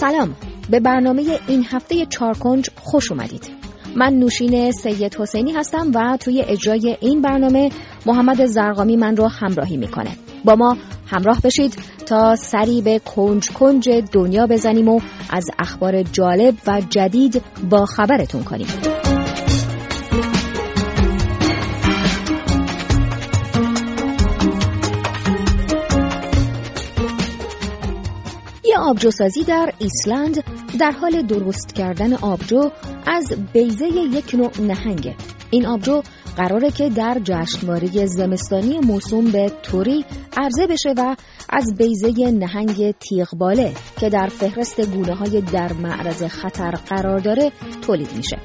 سلام. به برنامه این هفته چارکنج خوش اومدید. من نوشین سید حسینی هستم و توی اجرای این برنامه محمد زرقامی من رو همراهی می‌کنه. با ما همراه بشید تا سری به کنج کنج دنیا بزنیم و از اخبار جالب و جدید با خبرتون کنیم. آبجوسازی در ایسلند در حال درست کردن آبجو از بیزه یک نوع نهنگه این آبجو قراره که در جشنواره زمستانی موسوم به توری عرضه بشه و از بیزه نهنگ تیغباله که در فهرست گونه های در معرض خطر قرار داره تولید میشه.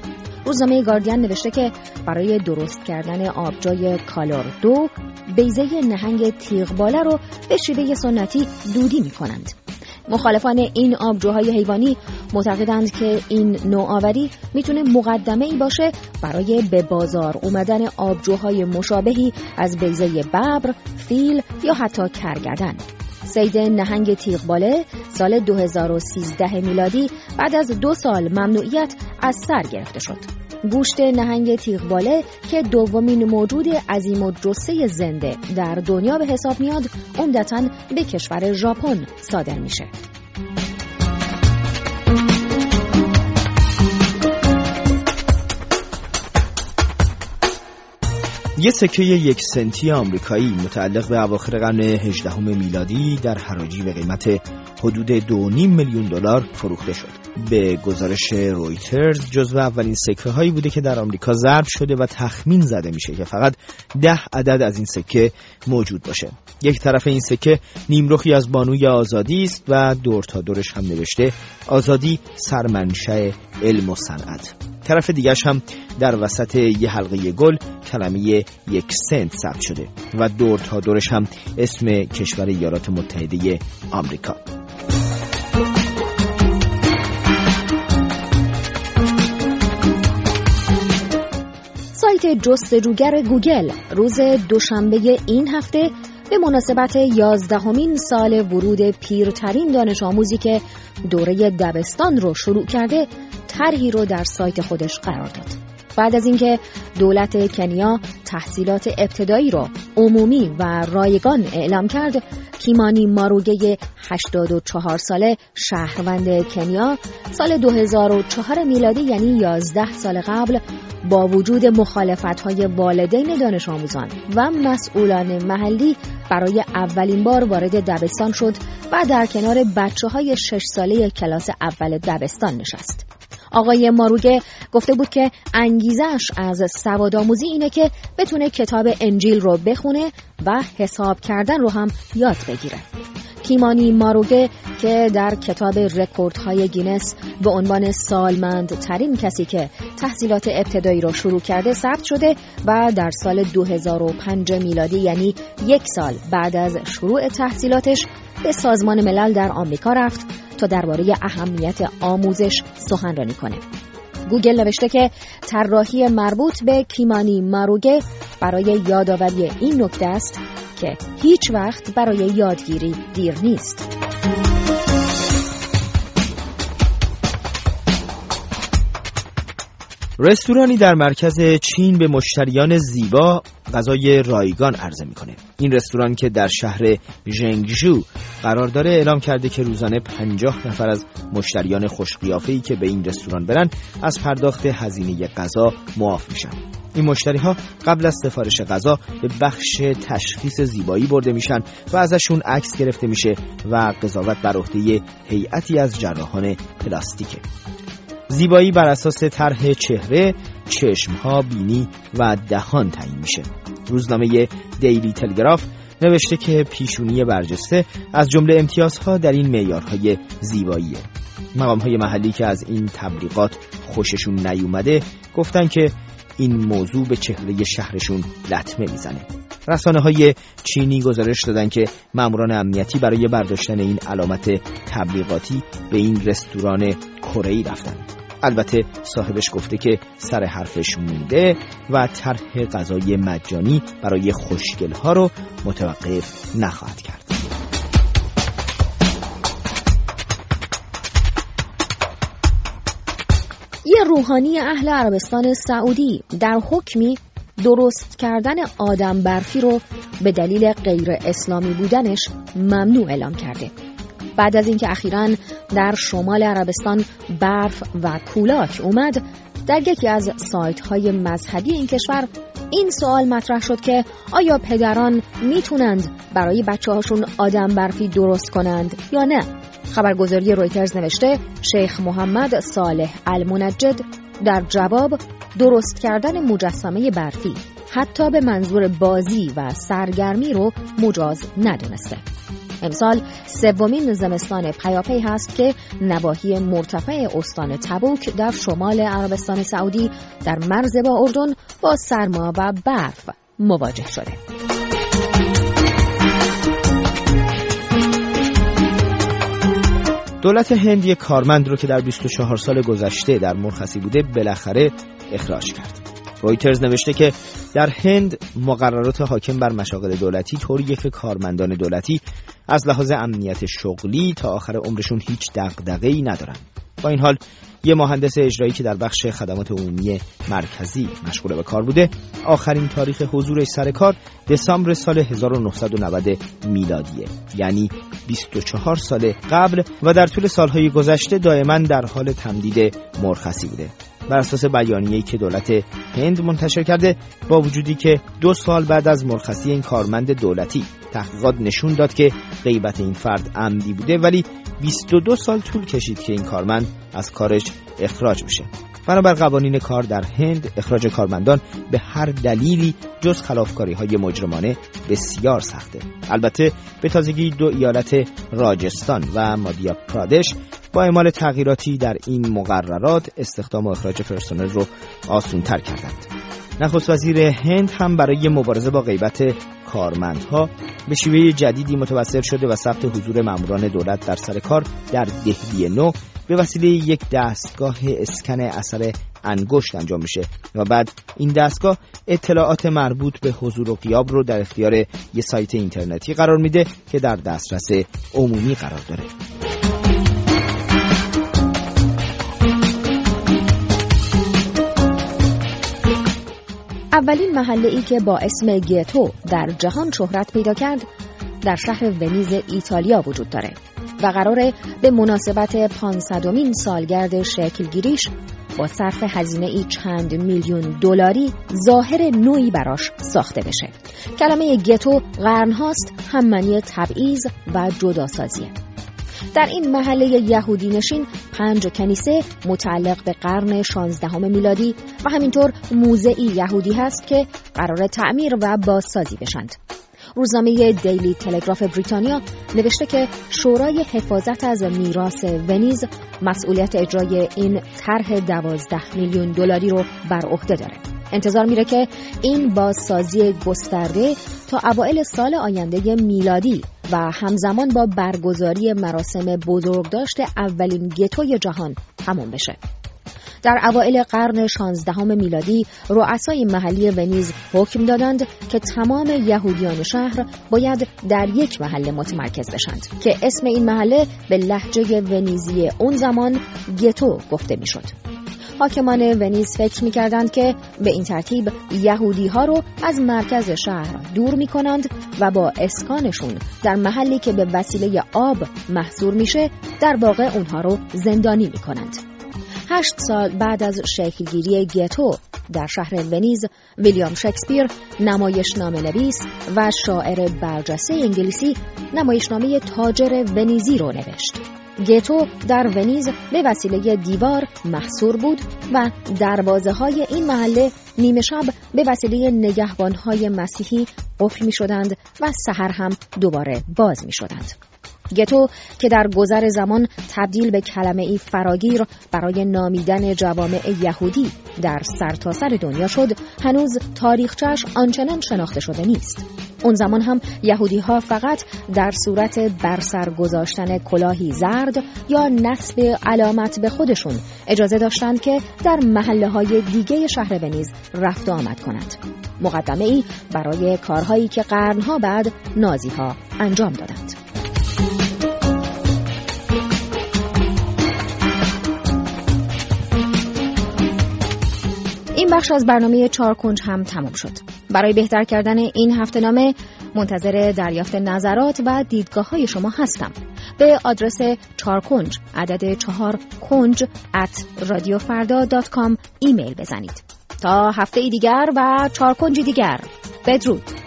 روزنامه گاردین نوشته که برای درست کردن آبجای کالار دو بیزه نهنگ تیغباله رو به شیوه سنتی دودی می‌کنند. مخالفان این آبجوهای حیوانی معتقدند که این نوآوری می‌تونه مقدمه ای باشه برای به بازار اومدن آبجوهای مشابهی از بیزه ببر، فیل یا حتی کرگدن. سید نهنگ تیغباله سال 2013 میلادی بعد از دو سال ممنوعیت از سر گرفته شد. گوشت نهنگ تیغباله که دومین موجود عظیم و جسه زنده در دنیا به حساب میاد عمدتا به کشور ژاپن صادر میشه. یه سکه یک سنتی آمریکایی متعلق به اواخر قرن 18 میلادی در حراجی به قیمت حدود 2.5 میلیون دلار فروخته شد. به گزارش رویترز جزو اولین سکه هایی بوده که در آمریکا ضرب شده و تخمین زده میشه که فقط ده عدد از این سکه موجود باشه. یک طرف این سکه نیمرخی از بانوی آزادی است و دور تا دورش هم نوشته آزادی سرمنشه علم و صنعت. طرف دیگرش هم در وسط یه حلقه گل کلمه یک سنت ثبت شده و دور تا دورش هم اسم کشور ایالات متحده آمریکا جستجوگر گوگل روز دوشنبه این هفته به مناسبت یازدهمین سال ورود پیرترین دانش آموزی که دوره دبستان رو شروع کرده طرحی رو در سایت خودش قرار داد. بعد از اینکه دولت کنیا تحصیلات ابتدایی را عمومی و رایگان اعلام کرد کیمانی ماروگه 84 ساله شهروند کنیا سال 2004 میلادی یعنی 11 سال قبل با وجود مخالفت های والدین دانش آموزان و مسئولان محلی برای اولین بار وارد دبستان شد و در کنار بچه های 6 ساله کلاس اول دبستان نشست. آقای ماروگه گفته بود که انگیزش از سوادآموزی اینه که بتونه کتاب انجیل رو بخونه و حساب کردن رو هم یاد بگیره. کیمانی ماروگه که در کتاب رکوردهای گینس به عنوان سالمند ترین کسی که تحصیلات ابتدایی را شروع کرده ثبت شده و در سال 2005 میلادی یعنی یک سال بعد از شروع تحصیلاتش به سازمان ملل در آمریکا رفت تا درباره اهمیت آموزش سخنرانی کنه. گوگل نوشته که طراحی مربوط به کیمانی ماروگه برای یادآوری این نکته است که هیچ وقت برای یادگیری دیر نیست. رستورانی در مرکز چین به مشتریان زیبا غذای رایگان عرضه می‌کنه. این رستوران که در شهر ژنگژو قرار داره اعلام کرده که روزانه 50 نفر از مشتریان خوشقیافه که به این رستوران برن از پرداخت هزینه غذا معاف میشن. این مشتری ها قبل از سفارش غذا به بخش تشخیص زیبایی برده میشن و ازشون عکس گرفته میشه و قضاوت بر عهده هیئتی از جراحان پلاستیکه. زیبایی بر اساس طرح چهره، چشمها، بینی و دهان تعیین میشه. روزنامه دیلی تلگراف نوشته که پیشونی برجسته از جمله امتیازها در این معیارهای زیباییه. مقام های محلی که از این تبلیغات خوششون نیومده گفتن که این موضوع به چهره شهرشون لطمه می‌زنه. رسانه های چینی گزارش دادن که ماموران امنیتی برای برداشتن این علامت تبلیغاتی به این رستوران کره رفتن. البته صاحبش گفته که سر حرفش مونده و طرح غذای مجانی برای خوشگل ها رو متوقف نخواهد کرد یه روحانی اهل عربستان سعودی در حکمی درست کردن آدم برفی رو به دلیل غیر اسلامی بودنش ممنوع اعلام کرده. بعد از اینکه اخیرا در شمال عربستان برف و کولاک اومد در یکی از سایت های مذهبی این کشور این سوال مطرح شد که آیا پدران می‌تونند برای بچه هاشون آدم برفی درست کنند یا نه؟ خبرگزاری رویترز نوشته شیخ محمد صالح المنجد در جواب درست کردن مجسمه برفی حتی به منظور بازی و سرگرمی رو مجاز ندونسته امسال سومین زمستان پیاپی هست که نواحی مرتفع استان تبوک در شمال عربستان سعودی در مرز با اردن با سرما و برف مواجه شده. دولت هند یک کارمند رو که در 24 سال گذشته در مرخصی بوده بالاخره اخراج کرد. رویترز نوشته که در هند مقررات حاکم بر مشاغل دولتی طوریه که کارمندان دولتی از لحاظ امنیت شغلی تا آخر عمرشون هیچ دغدغه‌ای ندارن. با این حال یه مهندس اجرایی که در بخش خدمات عمومی مرکزی مشغول به کار بوده. آخرین تاریخ حضورش سر کار دسامبر سال 1990 میلادیه. یعنی 24 سال قبل و در طول سالهای گذشته دائما در حال تمدید مرخصی بوده. بر اساس بیانیه‌ای که دولت هند منتشر کرده با وجودی که دو سال بعد از مرخصی این کارمند دولتی تحقیقات نشون داد که غیبت این فرد عمدی بوده ولی 22 سال طول کشید که این کارمند از کارش اخراج بشه. بنابر قوانین کار در هند اخراج کارمندان به هر دلیلی جز خلافکاری های مجرمانه بسیار سخته. البته به تازگی دو ایالت راجستان و مادیا پرادش با اعمال تغییراتی در این مقررات استخدام و اخراج پرسنل رو آسون تر کردند. نخست وزیر هند هم برای مبارزه با غیبت کارمندها به شیوه جدیدی متوسل شده و ثبت حضور ماموران دولت در سر کار در دهلی نو به وسیله یک دستگاه اسکن اثر انگشت انجام میشه و بعد این دستگاه اطلاعات مربوط به حضور و قیاب رو در اختیار یه سایت اینترنتی قرار میده که در دسترس عمومی قرار داره. اولین محله ای که با اسم گیتو در جهان شهرت پیدا کرد در شهر ونیز ایتالیا وجود داره و قراره به مناسبت 500مین سالگرد شکلگیریش با صرف هزینه ای چند میلیون دلاری ظاهر نوعی براش ساخته بشه. کلمه گتو قرنهاست هم معنی تبعیض و جداسازیه. در این محله یهودی نشین پنج کنیسه متعلق به قرن 16 میلادی و همینطور موزعی یهودی هست که قرار تعمیر و بازسازی بشند. روزنامه دیلی تلگراف بریتانیا نوشته که شورای حفاظت از میراث ونیز مسئولیت اجرای این طرح دوازده میلیون دلاری رو بر عهده داره. انتظار میره که این بازسازی گسترده تا اوایل سال آینده میلادی و همزمان با برگزاری مراسم بزرگداشت اولین گتوی جهان تمام بشه. در اوایل قرن 16 میلادی رؤسای محلی ونیز حکم دادند که تمام یهودیان شهر باید در یک محله متمرکز بشند که اسم این محله به لحجه ونیزی اون زمان گتو گفته می‌شد. حاکمان ونیز فکر می‌کردند که به این ترتیب یهودی ها رو از مرکز شهر دور می کنند و با اسکانشون در محلی که به وسیله آب محصور میشه در واقع اونها رو زندانی می کنند. هشت سال بعد از شکلگیری گتو در شهر ونیز ویلیام شکسپیر نمایشنامه نویس و شاعر برجسته انگلیسی نمایشنامه تاجر ونیزی رو نوشت. گتو در ونیز به وسیله دیوار محصور بود و دروازه های این محله نیمه شب به وسیله نگهبان های مسیحی قفل می شدند و سحر هم دوباره باز می شدند. گتو که در گذر زمان تبدیل به کلمه ای فراگیر برای نامیدن جوامع یهودی در سرتاسر سر دنیا شد هنوز تاریخچش آنچنان شناخته شده نیست اون زمان هم یهودی ها فقط در صورت برسر گذاشتن کلاهی زرد یا نصب علامت به خودشون اجازه داشتند که در محله های دیگه شهر ونیز رفت آمد کنند. مقدمه ای برای کارهایی که قرنها بعد نازی ها انجام دادند. این بخش از برنامه چهار کنج هم تمام شد. برای بهتر کردن این هفته نامه منتظر دریافت نظرات و دیدگاه های شما هستم. به آدرس چهار کنج عدد چهار کنج at ایمیل بزنید. تا هفته دیگر و چهار کنج دیگر. بدرود.